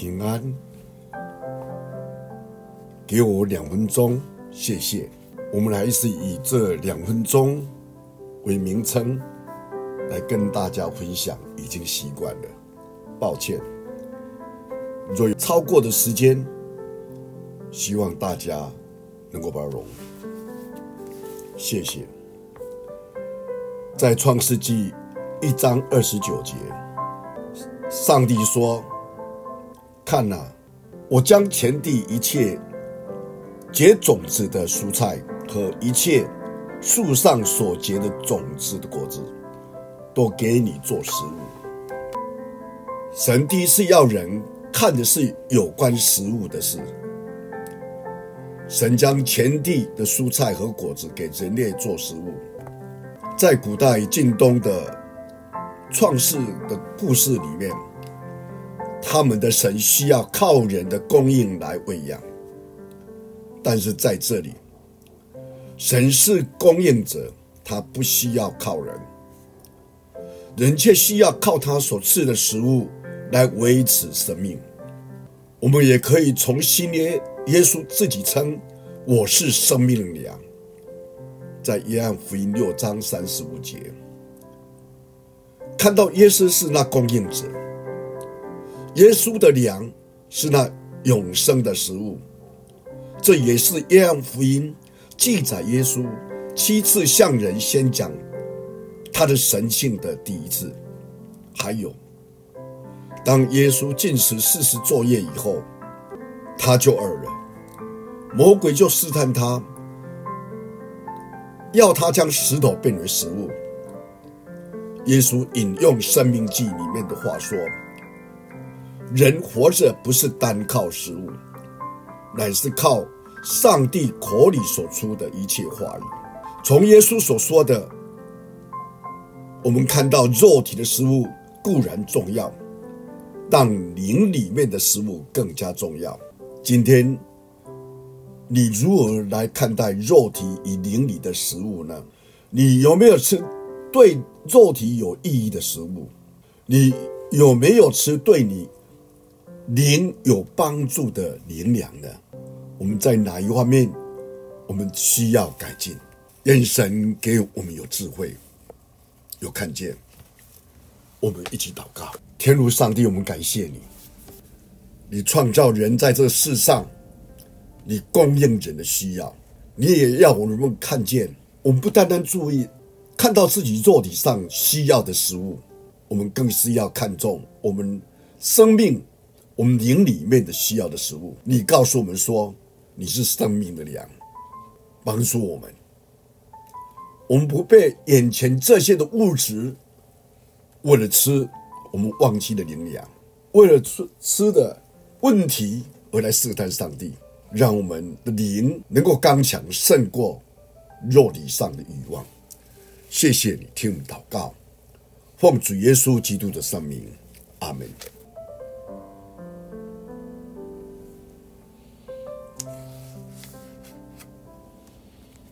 平安。给我两分钟，谢谢。我们还是以这两分钟为名称来跟大家分享，已经习惯了，抱歉。若有超过的时间，希望大家能够包容，谢谢。在创世纪一章二十九节，上帝说：“看呐，我将全地一切结种子的蔬菜和一切树上所结的种子的果子，都给你做食物。”神第一次要人。看的是有关食物的事。神将全地的蔬菜和果子给人类做食物。在古代近东的创世的故事里面，他们的神需要靠人的供应来喂养。但是在这里，神是供应者，他不需要靠人，人却需要靠他所赐的食物。来维持生命，我们也可以从新约耶稣自己称“我是生命粮”，在约翰福音六章三十五节，看到耶稣是那供应者，耶稣的粮是那永生的食物，这也是约翰福音记载耶稣七次向人宣讲他的神性的第一次，还有。当耶稣进食四十昼夜以后，他就饿了，魔鬼就试探他，要他将石头变为食物。耶稣引用《生命记》里面的话说：“人活着不是单靠食物，乃是靠上帝口里所出的一切话语。”从耶稣所说的，我们看到肉体的食物固然重要。但灵里面的食物更加重要。今天，你如何来看待肉体与灵里的食物呢？你有没有吃对肉体有意义的食物？你有没有吃对你灵有帮助的灵粮呢？我们在哪一方面我们需要改进？愿神给我们有智慧，有看见。我们一起祷告。天如上帝，我们感谢你，你创造人在这世上，你供应人的需要，你也要我们看见。我们不单单注意看到自己肉体上需要的食物，我们更是要看重我们生命、我们灵里面的需要的食物。你告诉我们说，你是生命的粮，帮助我们，我们不被眼前这些的物质为了吃。我们忘记了灵粮，为了吃吃的问题而来试探上帝，让我们的灵能够刚强，胜过肉体上的欲望。谢谢你听我们祷告，奉主耶稣基督的圣名，阿门。